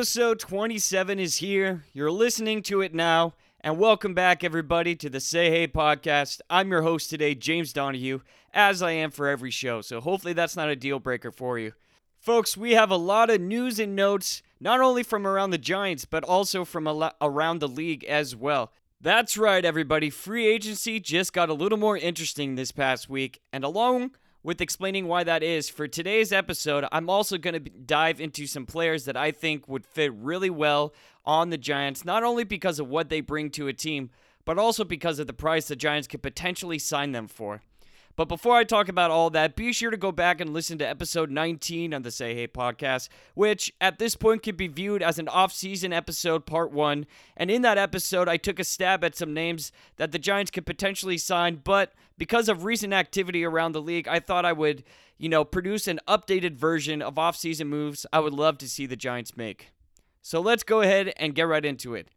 Episode 27 is here. You're listening to it now. And welcome back, everybody, to the Say Hey podcast. I'm your host today, James Donahue, as I am for every show. So hopefully that's not a deal breaker for you. Folks, we have a lot of news and notes, not only from around the Giants, but also from lo- around the league as well. That's right, everybody. Free agency just got a little more interesting this past week. And along with explaining why that is, for today's episode, I'm also going to dive into some players that I think would fit really well on the Giants, not only because of what they bring to a team, but also because of the price the Giants could potentially sign them for. But before I talk about all that, be sure to go back and listen to episode 19 on the Say Hey podcast, which at this point can be viewed as an off-season episode part 1. And in that episode, I took a stab at some names that the Giants could potentially sign, but because of recent activity around the league, I thought I would, you know, produce an updated version of off-season moves I would love to see the Giants make. So let's go ahead and get right into it.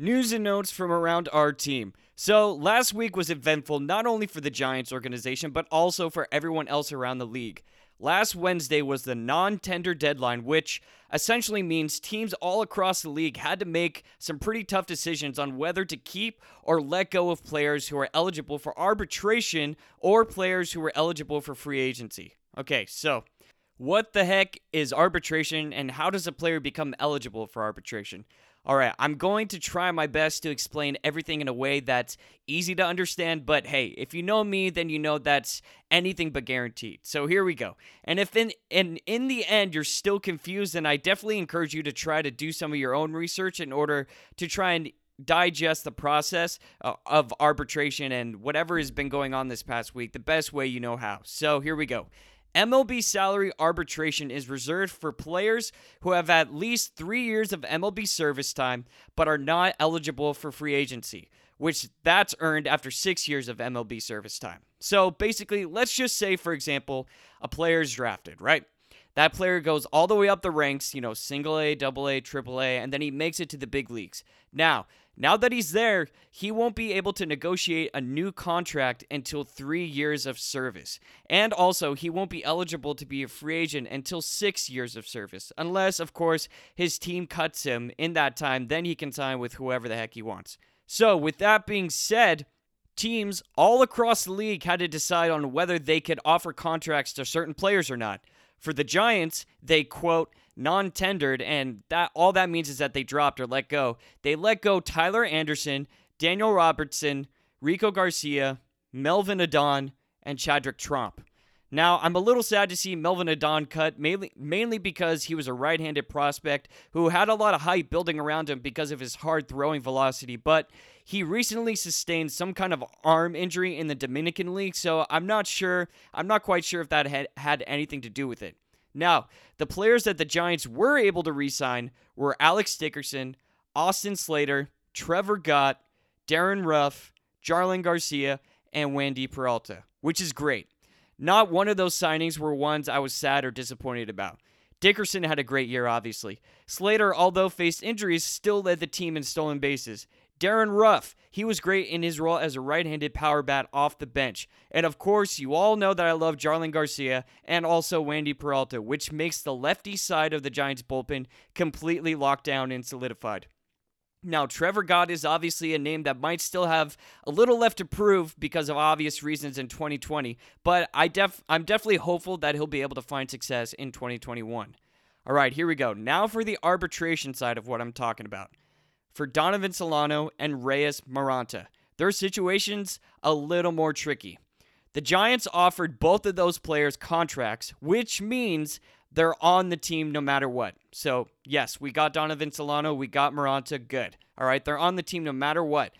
News and notes from around our team. So, last week was eventful not only for the Giants organization, but also for everyone else around the league. Last Wednesday was the non tender deadline, which essentially means teams all across the league had to make some pretty tough decisions on whether to keep or let go of players who are eligible for arbitration or players who are eligible for free agency. Okay, so what the heck is arbitration and how does a player become eligible for arbitration? All right, I'm going to try my best to explain everything in a way that's easy to understand, but hey, if you know me, then you know that's anything but guaranteed. So here we go. And if in in in the end you're still confused, then I definitely encourage you to try to do some of your own research in order to try and digest the process uh, of arbitration and whatever has been going on this past week the best way you know how. So here we go. MLB salary arbitration is reserved for players who have at least three years of MLB service time but are not eligible for free agency, which that's earned after six years of MLB service time. So basically, let's just say, for example, a player is drafted, right? That player goes all the way up the ranks, you know, single A, double A, triple A, and then he makes it to the big leagues. Now, now that he's there, he won't be able to negotiate a new contract until three years of service. And also, he won't be eligible to be a free agent until six years of service. Unless, of course, his team cuts him in that time, then he can sign with whoever the heck he wants. So, with that being said, teams all across the league had to decide on whether they could offer contracts to certain players or not. For the Giants, they quote, non-tendered, and that all that means is that they dropped or let go. They let go Tyler Anderson, Daniel Robertson, Rico Garcia, Melvin Adon, and Chadwick Tromp. Now, I'm a little sad to see Melvin Adon cut, mainly, mainly because he was a right handed prospect who had a lot of hype building around him because of his hard throwing velocity, but he recently sustained some kind of arm injury in the Dominican League, so I'm not sure, I'm not quite sure if that had, had anything to do with it. Now, the players that the Giants were able to re sign were Alex Dickerson, Austin Slater, Trevor Gott, Darin Ruf, Jarlin Garcia, and Wandy Peralta, which is great. Not one of those signings were ones I was sad or disappointed about. Dickerson had a great year, obviously. Slater, although faced injuries, still led the team in stolen bases. Darin Ruf, he was great in his role as a right handed power bat off the bench. And of course, you all know that I love Jarlin Garcia and also Wandy Peralta, which makes the lefty side of the Giants bullpen completely locked down and solidified. Now, Trevor Gott is obviously a name that might still have a little left to prove because of obvious reasons in 2020, but I def- I'm definitely hopeful that he'll be able to find success in 2021. All right, here we go. Now for the arbitration side of what I'm talking about. For Donovan Solano and Reyes Moronta, their situation's a little more tricky. The Giants offered both of those players contracts, which means they're on the team no matter what. So, yes, we got Donovan Solano, we got Moronta, good. All right, they're on the team no matter what.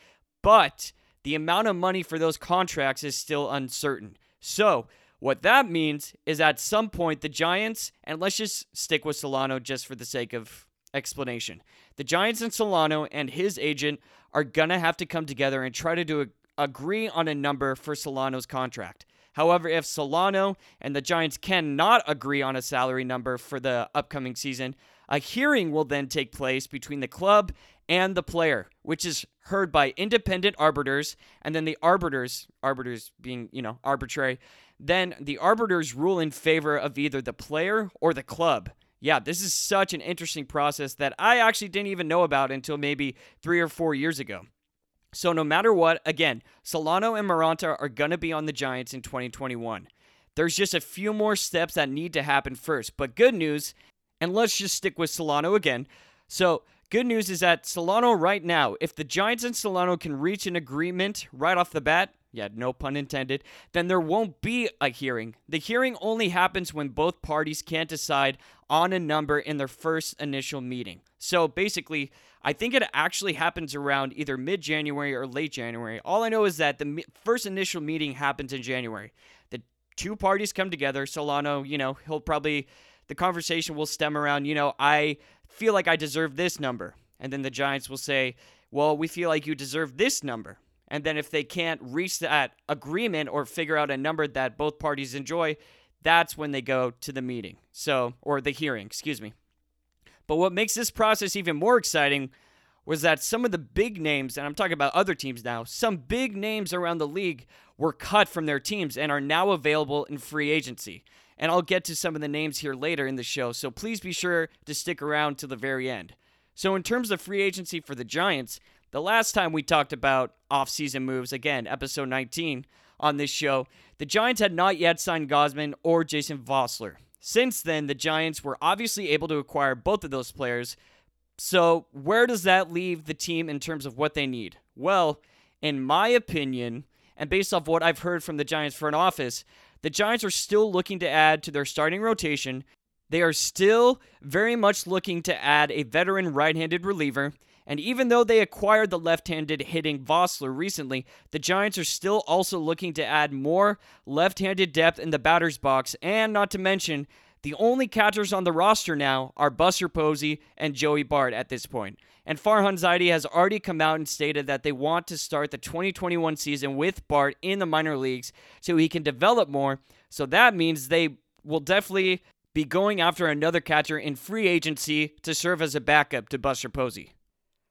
But the amount of money for those contracts is still uncertain. So, what that means is at some point, the Giants, and let's just stick with Solano just for the sake of explanation. The Giants and Solano and his agent are going to have to come together and try to do a, agree on a number for Solano's contract. However, if Solano and the Giants cannot agree on a salary number for the upcoming season, a hearing will then take place between the club and the player, which is heard by independent arbiters, and then the arbiters, arbiters being, you know, arbitrary, then the arbiters rule in favor of either the player or the club. Yeah, this is such an interesting process that I actually didn't even know about until maybe three or four years ago. So, no matter what, again, Solano and Moronta are going to be on the Giants in 2021. There's just a few more steps that need to happen first. But good news, and let's just stick with Solano again. So, good news is that Solano, right now, if the Giants and Solano can reach an agreement right off the bat, yeah, no pun intended, then there won't be a hearing. The hearing only happens when both parties can't decide on a number in their first initial meeting. So basically, I think it actually happens around either mid January or late January. All I know is that the first initial meeting happens in January. The two parties come together. Solano, you know, he'll probably, the conversation will stem around, you know, I feel like I deserve this number. And then the Giants will say, well, we feel like you deserve this number. And then if they can't reach that agreement or figure out a number that both parties enjoy, that's when they go to the meeting. So, or the hearing, excuse me. But what makes this process even more exciting was that some of the big names, and I'm talking about other teams now, some big names around the league were cut from their teams and are now available in free agency. And I'll get to some of the names here later in the show, so please be sure to stick around to the very end. So, in terms of free agency for the Giants, the last time we talked about offseason moves, again, episode 19 on this show, the Giants had not yet signed Gausman or Jason Vosler. Since then, the Giants were obviously able to acquire both of those players. So, where does that leave the team in terms of what they need? Well, in my opinion, and based off what I've heard from the Giants front office, the Giants are still looking to add to their starting rotation. They are still very much looking to add a veteran right handed reliever and even though they acquired the left handed hitting Vosler recently, the Giants are still also looking to add more left handed depth in the batter's box, and not to mention, the only catchers on the roster now are Buster Posey and Joey Bart at this point. And Farhan Zaidi has already come out and stated that they want to start the 2021 season with Bart in the minor leagues so he can develop more. So that means they will definitely be going after another catcher in free agency to serve as a backup to Buster Posey.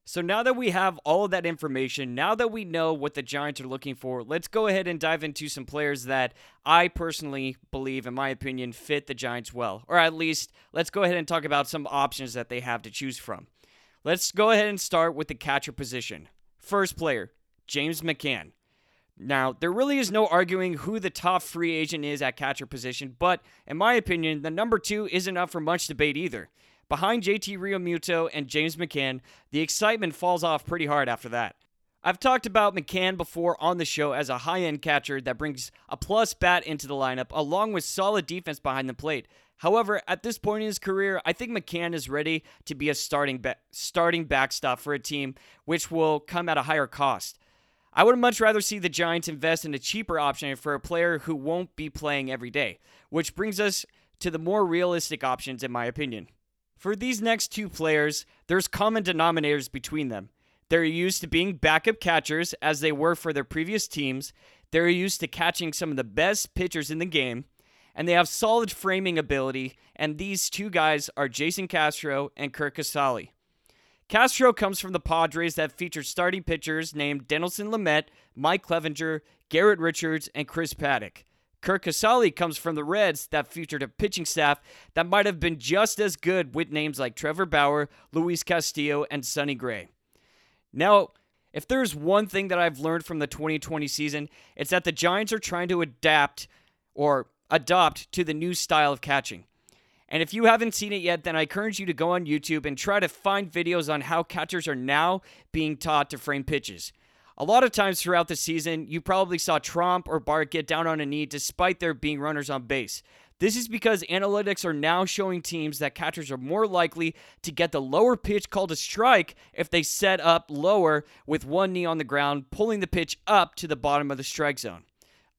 So now that we have all of that information, now that we know what the Giants are looking for, let's go ahead and dive into some players that I personally believe, in my opinion, fit the Giants well. Or at least, let's go ahead and talk about some options that they have to choose from. Let's go ahead and start with the catcher position. First player, James McCann. Now, there really is no arguing who the top free agent is at catcher position, but in my opinion, the number two isn't up for much debate either. Behind JT Realmuto and James McCann, the excitement falls off pretty hard after that. I've talked about McCann before on the show as a high end catcher that brings a plus bat into the lineup along with solid defense behind the plate. However, at this point in his career, I think McCann is ready to be a starting ba- starting backstop for a team which will come at a higher cost. I would much rather see the Giants invest in a cheaper option for a player who won't be playing every day, which brings us to the more realistic options in my opinion. For these next two players, there's common denominators between them. They're used to being backup catchers as they were for their previous teams. They're used to catching some of the best pitchers in the game, and they have solid framing ability. And these two guys are Jason Castro and Curt Casali. Castro comes from the Padres that featured starting pitchers named Dinelson Lamet, Mike Clevinger, Garrett Richards, and Chris Paddack. Curt Casali comes from the Reds that featured a pitching staff that might have been just as good with names like Trevor Bauer, Luis Castillo, and Sonny Gray. Now, if there's one thing that I've learned from the 2020 season, it's that the Giants are trying to adapt or adopt to the new style of catching. And if you haven't seen it yet, then I encourage you to go on YouTube and try to find videos on how catchers are now being taught to frame pitches. A lot of times throughout the season, you probably saw Tromp or Bart get down on a knee despite there being runners on base. This is because analytics are now showing teams that catchers are more likely to get the lower pitch called a strike if they set up lower with one knee on the ground, pulling the pitch up to the bottom of the strike zone.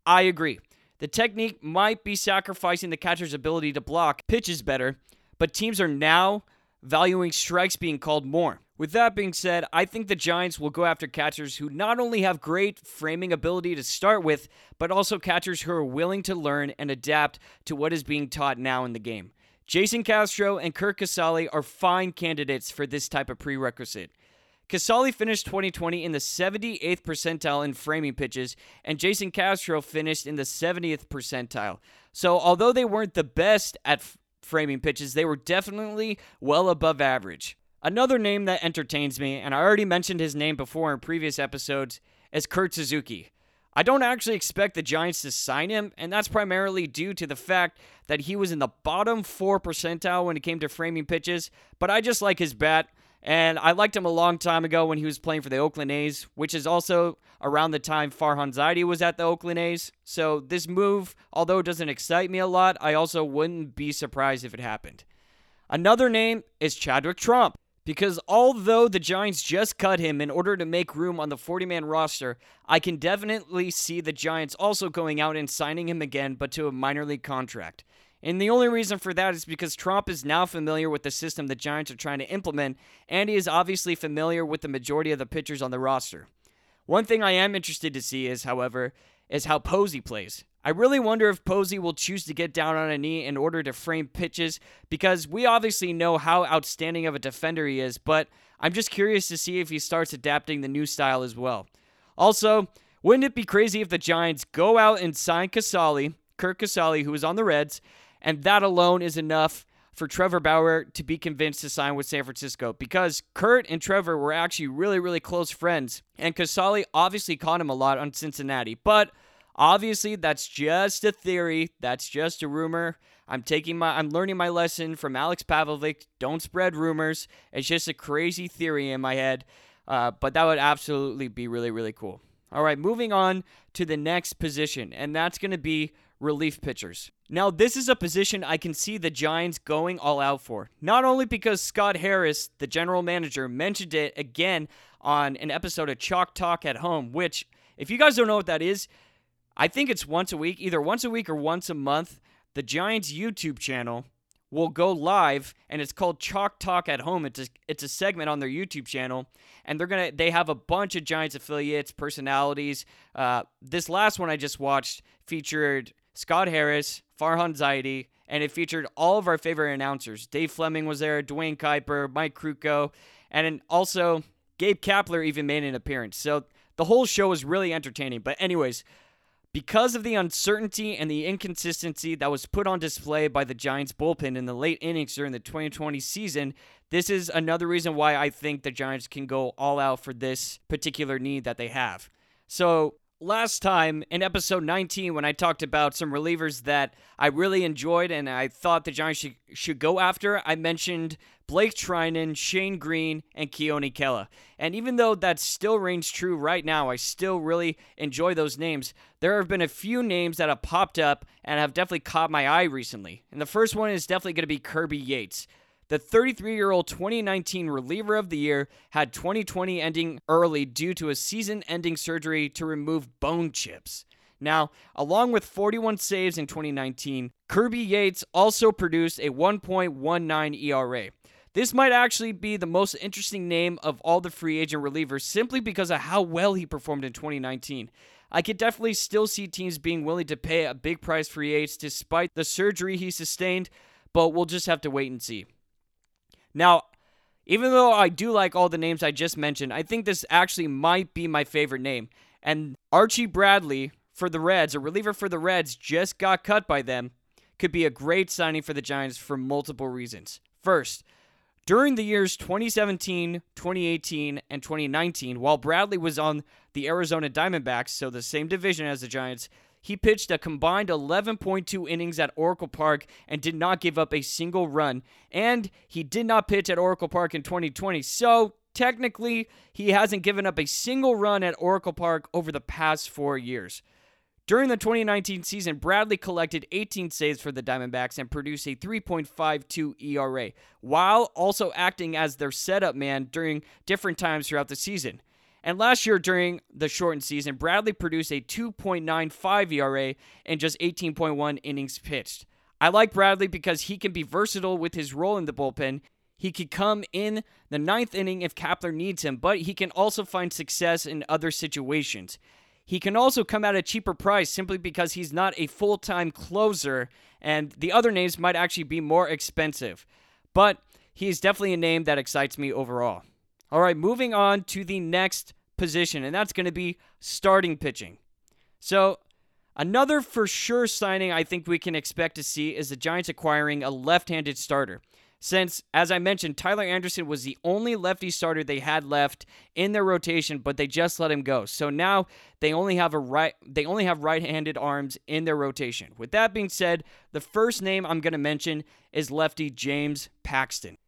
I agree. The technique might be sacrificing the catcher's ability to block pitches better, but teams are now valuing strikes being called more. With that being said, I think the Giants will go after catchers who not only have great framing ability to start with, but also catchers who are willing to learn and adapt to what is being taught now in the game. Jason Castro and Curt Casali are fine candidates for this type of prerequisite. Casali finished 2020 in the 78th percentile in framing pitches, and Jason Castro finished in the 70th percentile. So, although they weren't the best at framing pitches, they were definitely well above average. Another name that entertains me, and I already mentioned his name before in previous episodes, is Kurt Suzuki. I don't actually expect the Giants to sign him, and that's primarily due to the fact that he was in the bottom 4 percentile when it came to framing pitches, but I just like his bat, and I liked him a long time ago when he was playing for the Oakland A's, which is also around the time Farhan Zaidi was at the Oakland A's. So this move, although it doesn't excite me a lot, I also wouldn't be surprised if it happened. Another name is Chadwick Tromp, Because although the Giants just cut him in order to make room on the 40 man roster, I can definitely see the Giants also going out and signing him again, but to a minor league contract. And the only reason for that is because Tromp is now familiar with the system the Giants are trying to implement, and he is obviously familiar with the majority of the pitchers on the roster. One thing I am interested to see is, however, is how Posey plays. I really wonder if Posey will choose to get down on a knee in order to frame pitches because we obviously know how outstanding of a defender he is, but I'm just curious to see if he starts adapting the new style as well. Also, wouldn't it be crazy if the Giants go out and sign Casali, Curt Casali, who is on the Reds, and that alone is enough for Trevor Bauer to be convinced to sign with San Francisco because Kurt and Trevor were actually really, really close friends, and Casali obviously caught him a lot on Cincinnati, but Obviously, that's just a theory. That's just a rumor. I'm taking my I'm learning my lesson from Alex Pavlovic. Don't spread rumors. It's just a crazy theory in my head. Uh, but that would absolutely be really, really cool. All right, moving on to the next position, and that's going to be relief pitchers. Now, this is a position I can see the Giants going all out for. Not only because Scott Harris, the general manager, mentioned it again on an episode of Chalk Talk at Home, which, if you guys don't know what that is, I think it's once a week, either once a week or once a month. The Giants YouTube channel will go live and it's called Chalk Talk at Home. It's a, it's a segment on their YouTube channel and they're going to they have a bunch of Giants affiliates, personalities. Uh, this last one I just watched featured Scott Harris, Farhan Zaidi, and it featured all of our favorite announcers. Dave Fleming was there, Duane Kuiper, Mike Krukow, and also Gabe Kapler even made an appearance. So the whole show was really entertaining. But anyways, because of the uncertainty and the inconsistency that was put on display by the Giants bullpen in the late innings during the 2020 season, this is another reason why I think the Giants can go all out for this particular need that they have. So, last time in episode 19 when I talked about some relievers that I really enjoyed and I thought the Giants should, should go after, I mentioned Blake Treinen, Shane Greene, and Keone Kela. And even though that still reigns true right now, I still really enjoy those names. There have been a few names that have popped up and have definitely caught my eye recently. And the first one is definitely going to be Kirby Yates. The 33 year old 2019 reliever of the year had 2020 ending early due to a season ending surgery to remove bone chips. Now, along with 41 saves in 2019, Kirby Yates also produced a 1.19 ERA. This might actually be the most interesting name of all the free agent relievers simply because of how well he performed in 2019. I could definitely still see teams being willing to pay a big price for Yates despite the surgery he sustained, but we'll just have to wait and see. Now, even though I do like all the names I just mentioned, I think this actually might be my favorite name. And Archie Bradley for the Reds, a reliever for the Reds, just got cut by them, could be a great signing for the Giants for multiple reasons. First, during the years 2017, 2018, and 2019, while Bradley was on the Arizona Diamondbacks, so the same division as the Giants, He pitched a combined 11.2 innings at Oracle Park and did not give up a single run. And he did not pitch at Oracle Park in 2020. So technically, he hasn't given up a single run at Oracle Park over the past four years. During the 2019 season, Bradley collected 18 saves for the Diamondbacks and produced a 3.52 ERA, while also acting as their setup man during different times throughout the season. And last year, during the shortened season, Bradley produced a 2.95 ERA and just 18.1 innings pitched. I like Bradley because he can be versatile with his role in the bullpen. He could come in the ninth inning if Kapler needs him, but he can also find success in other situations. He can also come at a cheaper price simply because he's not a full time closer, and the other names might actually be more expensive. But he's definitely a name that excites me overall. All right, moving on to the next position, and that's going to be starting pitching. So, another for sure signing I think we can expect to see is the Giants acquiring a left handed starter since, as I mentioned, Tyler Anderson was the only lefty starter they had left in their rotation, but they just let him go. So now they only have a right they only have right-handed arms in their rotation. With that being said, the first name I'm going to mention is lefty James Paxton.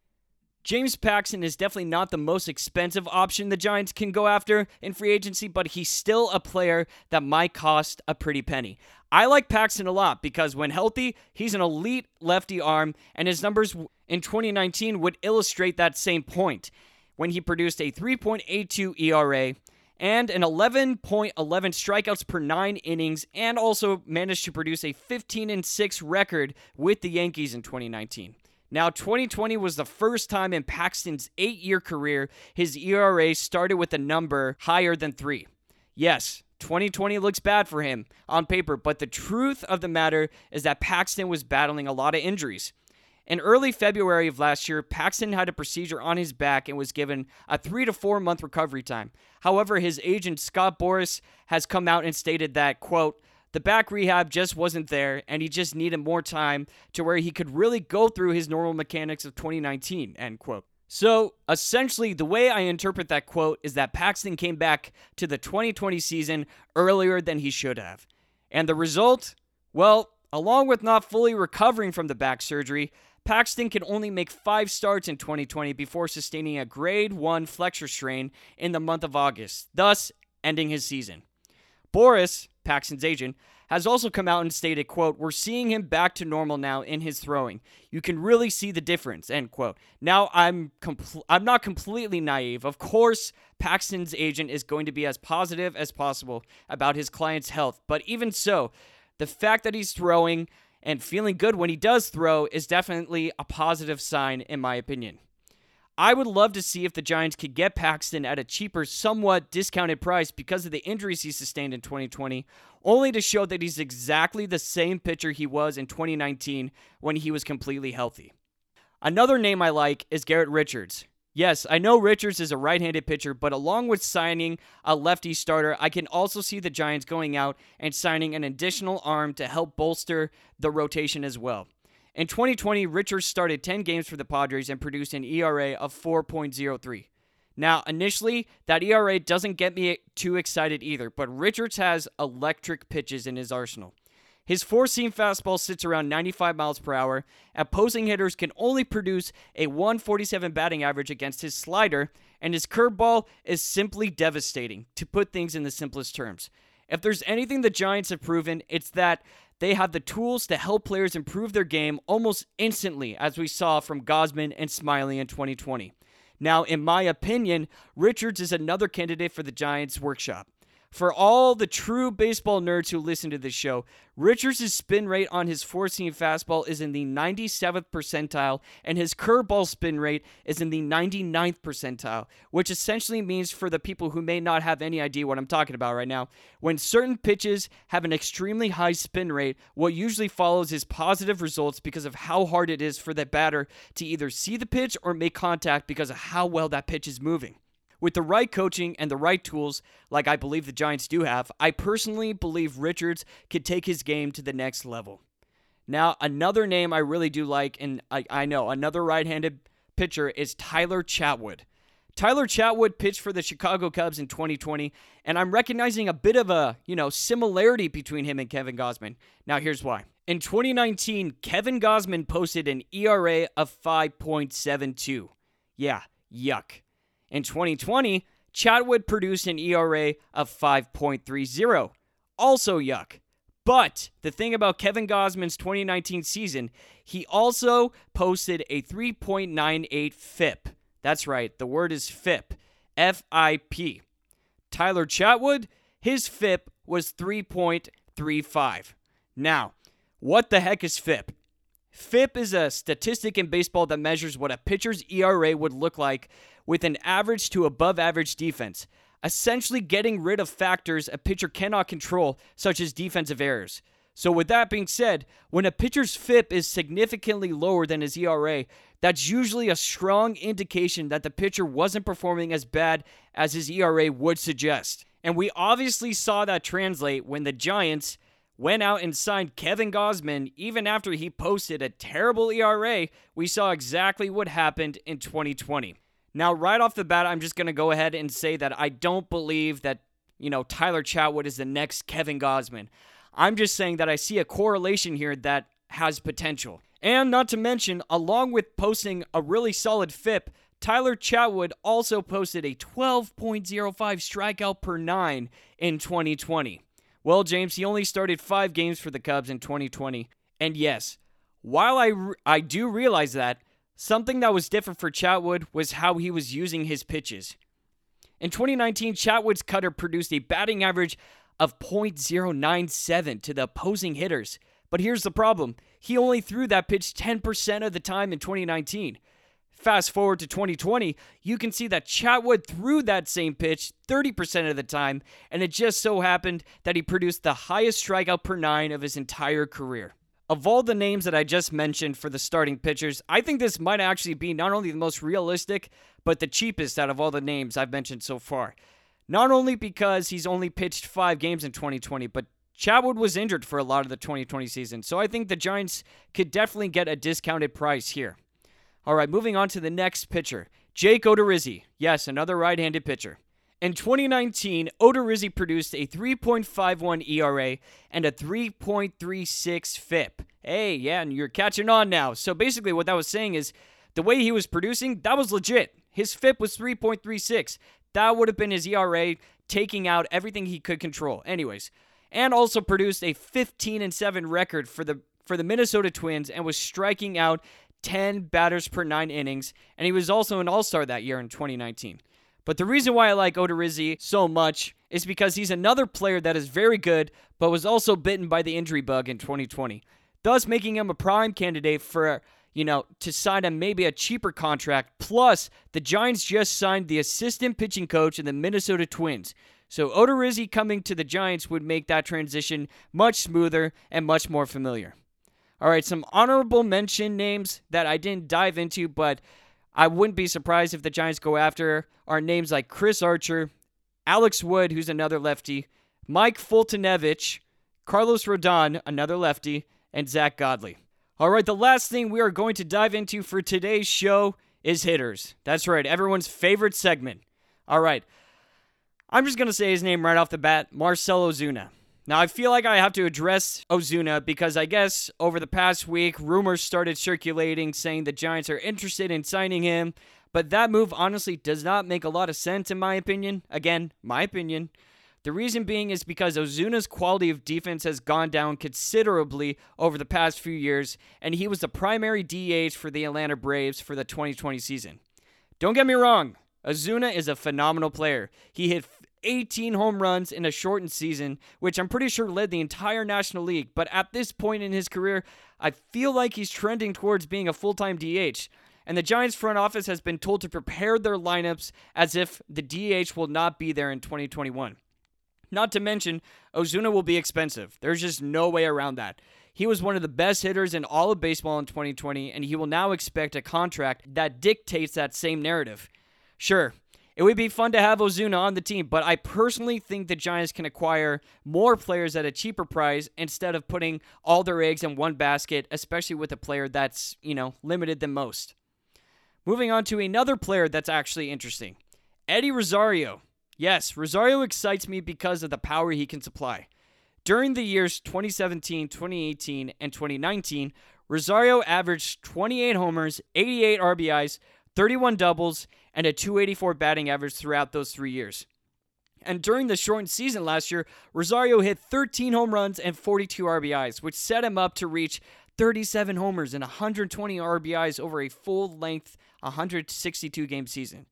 James Paxton is definitely not the most expensive option the Giants can go after in free agency, but he's still a player that might cost a pretty penny. I like Paxton a lot because when healthy, he's an elite lefty arm, and his numbers in 2019 would illustrate that same point when he produced a 3.82 ERA and an 11.11 strikeouts per 9 innings and also managed to produce a 15 and 6 record with the Yankees in 2019. Now, 2020 was the first time in Paxton's 8-year career his ERA started with a number higher than 3. Yes, 2020 looks bad for him on paper, but the truth of the matter is that Paxton was battling a lot of injuries. In early February of last year, Paxton had a procedure on his back and was given a three to four month recovery time. However, his agent Scott Boras has come out and stated that, quote, the back rehab just wasn't there and he just needed more time to where he could really go through his normal mechanics of 2019, end quote. So essentially, the way I interpret that quote is that Paxton came back to the 2020 season earlier than he should have. And the result? Well, along with not fully recovering from the back surgery, Paxton can only make five starts in 2020 before sustaining a grade 1 flexor strain in the month of August, thus ending his season. Boras, Paxton's agent, has also come out and stated, quote, We're seeing him back to normal now in his throwing. You can really see the difference, end quote. Now I'm compl- I'm not completely naive. Of course, Paxton's agent is going to be as positive as possible about his client's health, but even so, the fact that he's throwing and feeling good when he does throw is definitely a positive sign in my opinion. I would love to see if the Giants could get Paxton at a cheaper, somewhat discounted price because of the injuries he sustained in 2020, only to show that he's exactly the same pitcher he was in 2019 when he was completely healthy. Another name I like is Garrett Richards. Yes, I know Richards is a right handed pitcher, but along with signing a lefty starter, I can also see the Giants going out and signing an additional arm to help bolster the rotation as well. In 2020, Richards started 10 games for the Padres and produced an ERA of 4.03. Now, initially, that ERA doesn't get me too excited either, but Richards has electric pitches in his arsenal. His four seam fastball sits around 95 miles per hour. Opposing hitters can only produce a 147 batting average against his slider, and his curveball is simply devastating, to put things in the simplest terms. If there's anything the Giants have proven, it's that they have the tools to help players improve their game almost instantly, as we saw from Gausman and Smiley in 2020. Now, in my opinion, Richards is another candidate for the Giants' workshop. For all the true baseball nerds who listen to this show, Richards' spin rate on his four seam fastball is in the 97th percentile, and his curveball spin rate is in the 99th percentile, which essentially means for the people who may not have any idea what I'm talking about right now, when certain pitches have an extremely high spin rate, what usually follows is positive results because of how hard it is for the batter to either see the pitch or make contact because of how well that pitch is moving. With the right coaching and the right tools, like I believe the Giants do have, I personally believe Richards could take his game to the next level. Now, another name I really do like, and I, I know another right handed pitcher is Tyler Chatwood. Tyler Chatwood pitched for the Chicago Cubs in 2020, and I'm recognizing a bit of a, you know, similarity between him and Kevin Gausman. Now here's why. In 2019, Kevin Gausman posted an ERA of 5.72. Yeah, yuck. In 2020, Chatwood produced an ERA of 5.30. Also yuck. But the thing about Kevin Gausman's 2019 season, he also posted a 3.98 FIP. That's right, the word is FIP. F I P. Tyler Chatwood, his FIP was 3.35. Now, what the heck is FIP? FIP is a statistic in baseball that measures what a pitcher's ERA would look like with an average to above average defense, essentially getting rid of factors a pitcher cannot control, such as defensive errors. So, with that being said, when a pitcher's FIP is significantly lower than his ERA, that's usually a strong indication that the pitcher wasn't performing as bad as his ERA would suggest. And we obviously saw that translate when the Giants went out and signed Kevin Gausman even after he posted a terrible ERA. We saw exactly what happened in 2020. Now, right off the bat, I'm just going to go ahead and say that I don't believe that, you know, Tyler Chatwood is the next Kevin Gausman. I'm just saying that I see a correlation here that has potential. And not to mention, along with posting a really solid FIP, Tyler Chatwood also posted a 12.05 strikeout per nine in 2020. Well, James, he only started five games for the Cubs in 2020. And yes, while I, re- I do realize that, something that was different for Chatwood was how he was using his pitches. In 2019, Chatwood's cutter produced a batting average of .097 to the opposing hitters. But here's the problem he only threw that pitch 10% of the time in 2019. Fast forward to 2020, you can see that Chatwood threw that same pitch 30% of the time, and it just so happened that he produced the highest strikeout per nine of his entire career. Of all the names that I just mentioned for the starting pitchers, I think this might actually be not only the most realistic, but the cheapest out of all the names I've mentioned so far. Not only because he's only pitched five games in 2020, but Chatwood was injured for a lot of the 2020 season, so I think the Giants could definitely get a discounted price here. All right, moving on to the next pitcher, Jake Odorizzi. Yes, another right-handed pitcher. In 2019, Odorizzi produced a 3.51 ERA and a 3.36 FIP. Hey, yeah, and you're catching on now. So basically, what that was saying is the way he was producing, that was legit. His FIP was 3.36. That would have been his ERA, taking out everything he could control. Anyways, and also produced a 15 and 7 record for the for the Minnesota Twins and was striking out 10 batters per 9 innings, and he was also an all-star that year in 2019. But the reason why I like Odorizzi so much is because he's another player that is very good, but was also bitten by the injury bug in 2020, thus making him a prime candidate for, you know, to sign a maybe a cheaper contract. Plus, the Giants just signed the assistant pitching coach in the Minnesota Twins. So Odorizzi coming to the Giants would make that transition much smoother and much more familiar. All right, some honorable mention names that I didn't dive into, but I wouldn't be surprised if the Giants go after are names like Chris Archer, Alex Wood, who's another lefty, Mike Foltynewicz, Carlos Rodon, another lefty, and Zack Godley. All right, the last thing we are going to dive into for today's show is hitters. That's right, everyone's favorite segment. All right, I'm just going to say his name right off the bat Marcell Ozuna. Now, I feel like I have to address Ozuna because I guess over the past week, rumors started circulating saying the Giants are interested in signing him, but that move honestly does not make a lot of sense in my opinion. Again, my opinion. The reason being is because Ozuna's quality of defense has gone down considerably over the past few years, and he was the primary DH for the Atlanta Braves for the 2020 season. Don't get me wrong, Ozuna is a phenomenal player. He hit 18 home runs in a shortened season, which I'm pretty sure led the entire National League. But at this point in his career, I feel like he's trending towards being a full time DH. And the Giants front office has been told to prepare their lineups as if the DH will not be there in 2021. Not to mention, Ozuna will be expensive. There's just no way around that. He was one of the best hitters in all of baseball in 2020, and he will now expect a contract that dictates that same narrative. Sure, it would be fun to have Ozuna on the team, but I personally think the Giants can acquire more players at a cheaper price instead of putting all their eggs in one basket, especially with a player that's, you know, limited the most. Moving on to another player that's actually interesting. Eddie Rosario. Yes, Rosario excites me because of the power he can supply. During the years 2017, 2018, and 2019, Rosario averaged 28 homers, 88 RBIs, 31 doubles, and a 284 batting average throughout those three years. And during the shortened season last year, Rosario hit 13 home runs and 42 RBIs, which set him up to reach 37 homers and 120 RBIs over a full length 162 game season.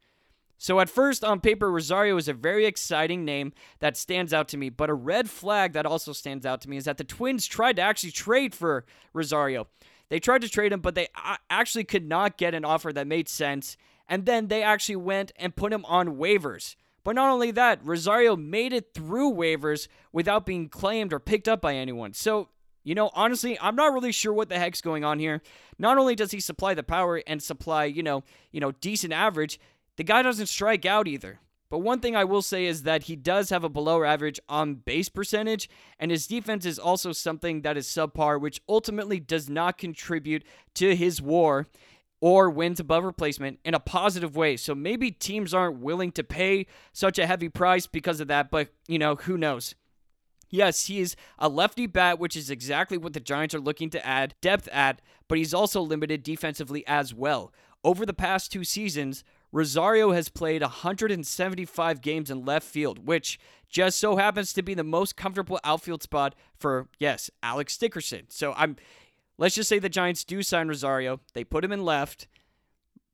So, at first, on paper, Rosario is a very exciting name that stands out to me. But a red flag that also stands out to me is that the Twins tried to actually trade for Rosario. They tried to trade him, but they actually could not get an offer that made sense. And then they actually went and put him on waivers. But not only that, Rosario made it through waivers without being claimed or picked up by anyone. So, you know, honestly, I'm not really sure what the heck's going on here. Not only does he supply the power and supply, you know, you know, decent average, the guy doesn't strike out either. But one thing I will say is that he does have a below average on base percentage, and his defense is also something that is subpar, which ultimately does not contribute to his war or wins above replacement in a positive way. So maybe teams aren't willing to pay such a heavy price because of that, but you know, who knows? Yes, he's a lefty bat, which is exactly what the Giants are looking to add depth at, but he's also limited defensively as well. Over the past two seasons, Rosario has played 175 games in left field, which just so happens to be the most comfortable outfield spot for, yes, Alex Dickerson. So I'm let's just say the Giants do sign Rosario. They put him in left.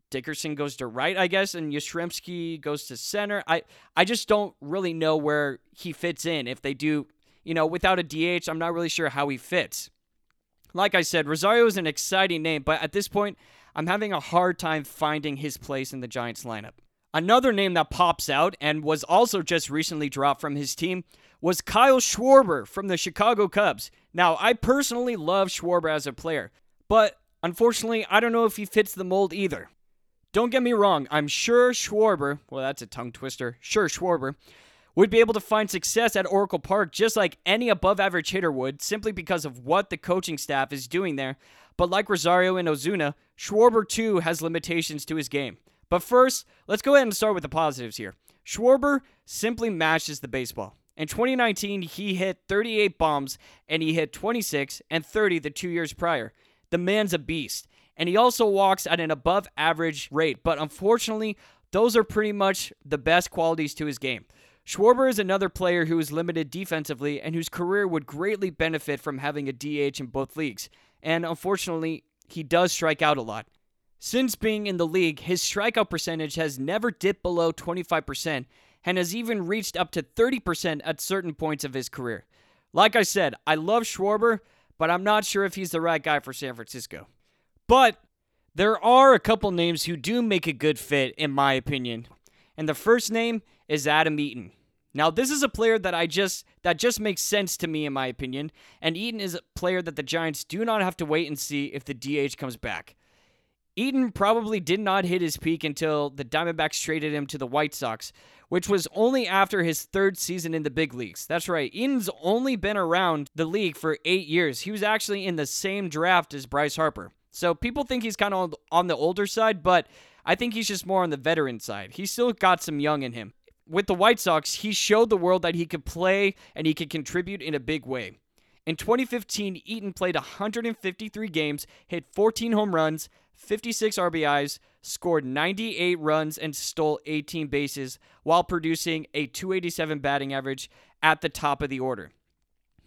Dickerson goes to right, I guess, and Yastrzemski goes to center. I I just don't really know where he fits in. If they do, you know, without a DH, I'm not really sure how he fits. Like I said, Rosario is an exciting name, but at this point, I'm having a hard time finding his place in the Giants lineup. Another name that pops out and was also just recently dropped from his team was Kyle Schwarber from the Chicago Cubs. Now, I personally love Schwarber as a player, but unfortunately, I don't know if he fits the mold either. Don't get me wrong, I'm sure Schwarber, well, that's a tongue twister, sure, Schwarber, would be able to find success at Oracle Park just like any above average hitter would, simply because of what the coaching staff is doing there. But like Rosario and Ozuna, Schwarber too has limitations to his game. But first, let's go ahead and start with the positives here. Schwarber simply matches the baseball. In 2019, he hit 38 bombs and he hit 26 and 30 the two years prior. The man's a beast. And he also walks at an above average rate, but unfortunately, those are pretty much the best qualities to his game. Schwarber is another player who is limited defensively and whose career would greatly benefit from having a DH in both leagues. And unfortunately, he does strike out a lot. Since being in the league, his strikeout percentage has never dipped below 25% and has even reached up to 30% at certain points of his career. Like I said, I love Schwarber, but I'm not sure if he's the right guy for San Francisco. But there are a couple names who do make a good fit, in my opinion. And the first name is Adam Eaton. Now, this is a player that I just that just makes sense to me in my opinion, and Eaton is a player that the Giants do not have to wait and see if the DH comes back. Eaton probably did not hit his peak until the Diamondbacks traded him to the White Sox, which was only after his third season in the big leagues. That's right, Eaton's only been around the league for eight years. He was actually in the same draft as Bryce Harper. So people think he's kind of on the older side, but I think he's just more on the veteran side. He's still got some young in him with the White Sox, he showed the world that he could play and he could contribute in a big way. In 2015, Eaton played 153 games, hit 14 home runs, 56 RBIs, scored 98 runs, and stole 18 bases while producing a 287 batting average at the top of the order.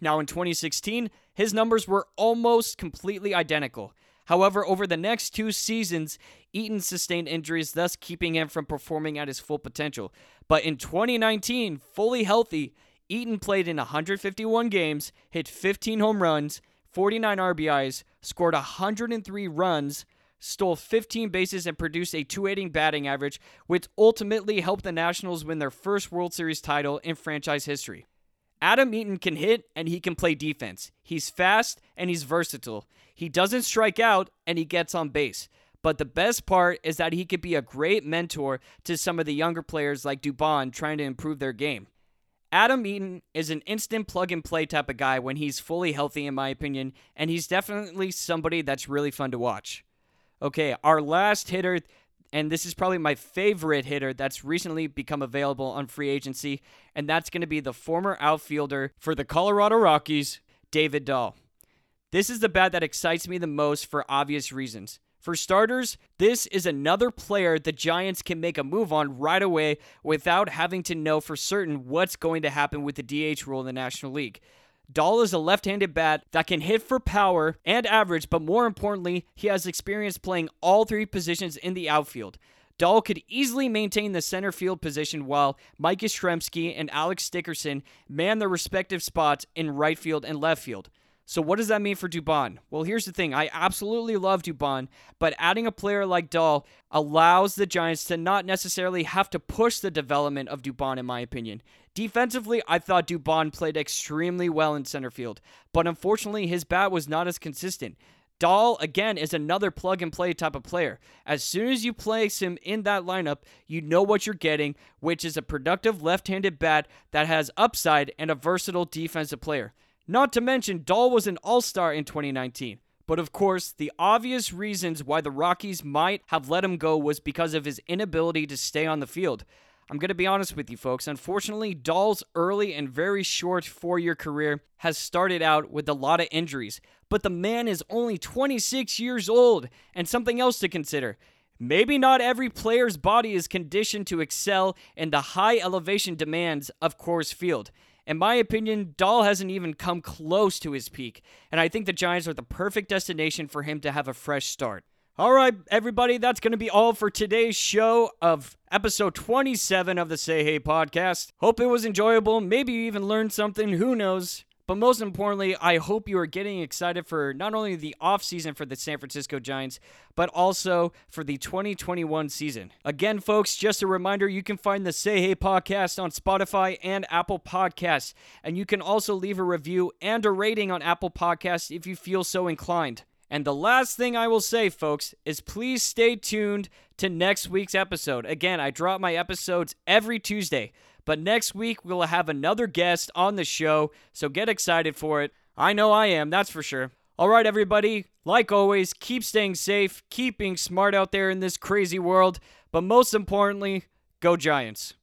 Now, in 2016, his numbers were almost completely identical. However, over the next two seasons, Eaton sustained injuries, thus keeping him from performing at his full potential. But in 2019, fully healthy, Eaton played in 151 games, hit 15 home runs, 49 RBIs, scored 103 runs, stole 15 bases, and produced a 280 batting average, which ultimately helped the Nationals win their first World Series title in franchise history. Adam Eaton can hit and he can play defense. He's fast and he's versatile. He doesn't strike out and he gets on base. But the best part is that he could be a great mentor to some of the younger players like Dubon trying to improve their game. Adam Eaton is an instant plug and play type of guy when he's fully healthy, in my opinion, and he's definitely somebody that's really fun to watch. Okay, our last hitter and this is probably my favorite hitter that's recently become available on free agency, and that's going to be the former outfielder for the Colorado Rockies, David Dahl. This is the bat that excites me the most for obvious reasons. For starters, this is another player the Giants can make a move on right away without having to know for certain what's going to happen with the DH rule in the National League. Dahl is a left handed bat that can hit for power and average, but more importantly, he has experience playing all three positions in the outfield. Dahl could easily maintain the center field position while Mike Yastrzemski and Alex Dickerson man their respective spots in right field and left field. So, what does that mean for Dubon? Well, here's the thing I absolutely love Dubon, but adding a player like Dahl allows the Giants to not necessarily have to push the development of Dubon, in my opinion. Defensively, I thought Dubon played extremely well in center field, but unfortunately, his bat was not as consistent. Dahl, again, is another plug and play type of player. As soon as you place him in that lineup, you know what you're getting, which is a productive left handed bat that has upside and a versatile defensive player. Not to mention, Dahl was an all star in 2019. But of course, the obvious reasons why the Rockies might have let him go was because of his inability to stay on the field. I'm going to be honest with you, folks. Unfortunately, Dahl's early and very short four year career has started out with a lot of injuries. But the man is only 26 years old, and something else to consider. Maybe not every player's body is conditioned to excel in the high elevation demands of Coors Field. In my opinion, Dahl hasn't even come close to his peak, and I think the Giants are the perfect destination for him to have a fresh start. All right, everybody, that's going to be all for today's show of episode 27 of the Say Hey podcast. Hope it was enjoyable. Maybe you even learned something. Who knows? But most importantly, I hope you are getting excited for not only the offseason for the San Francisco Giants, but also for the 2021 season. Again, folks, just a reminder you can find the Say Hey podcast on Spotify and Apple Podcasts. And you can also leave a review and a rating on Apple Podcasts if you feel so inclined. And the last thing I will say, folks, is please stay tuned to next week's episode. Again, I drop my episodes every Tuesday. But next week, we'll have another guest on the show, so get excited for it. I know I am, that's for sure. All right, everybody, like always, keep staying safe, keep being smart out there in this crazy world, but most importantly, go Giants.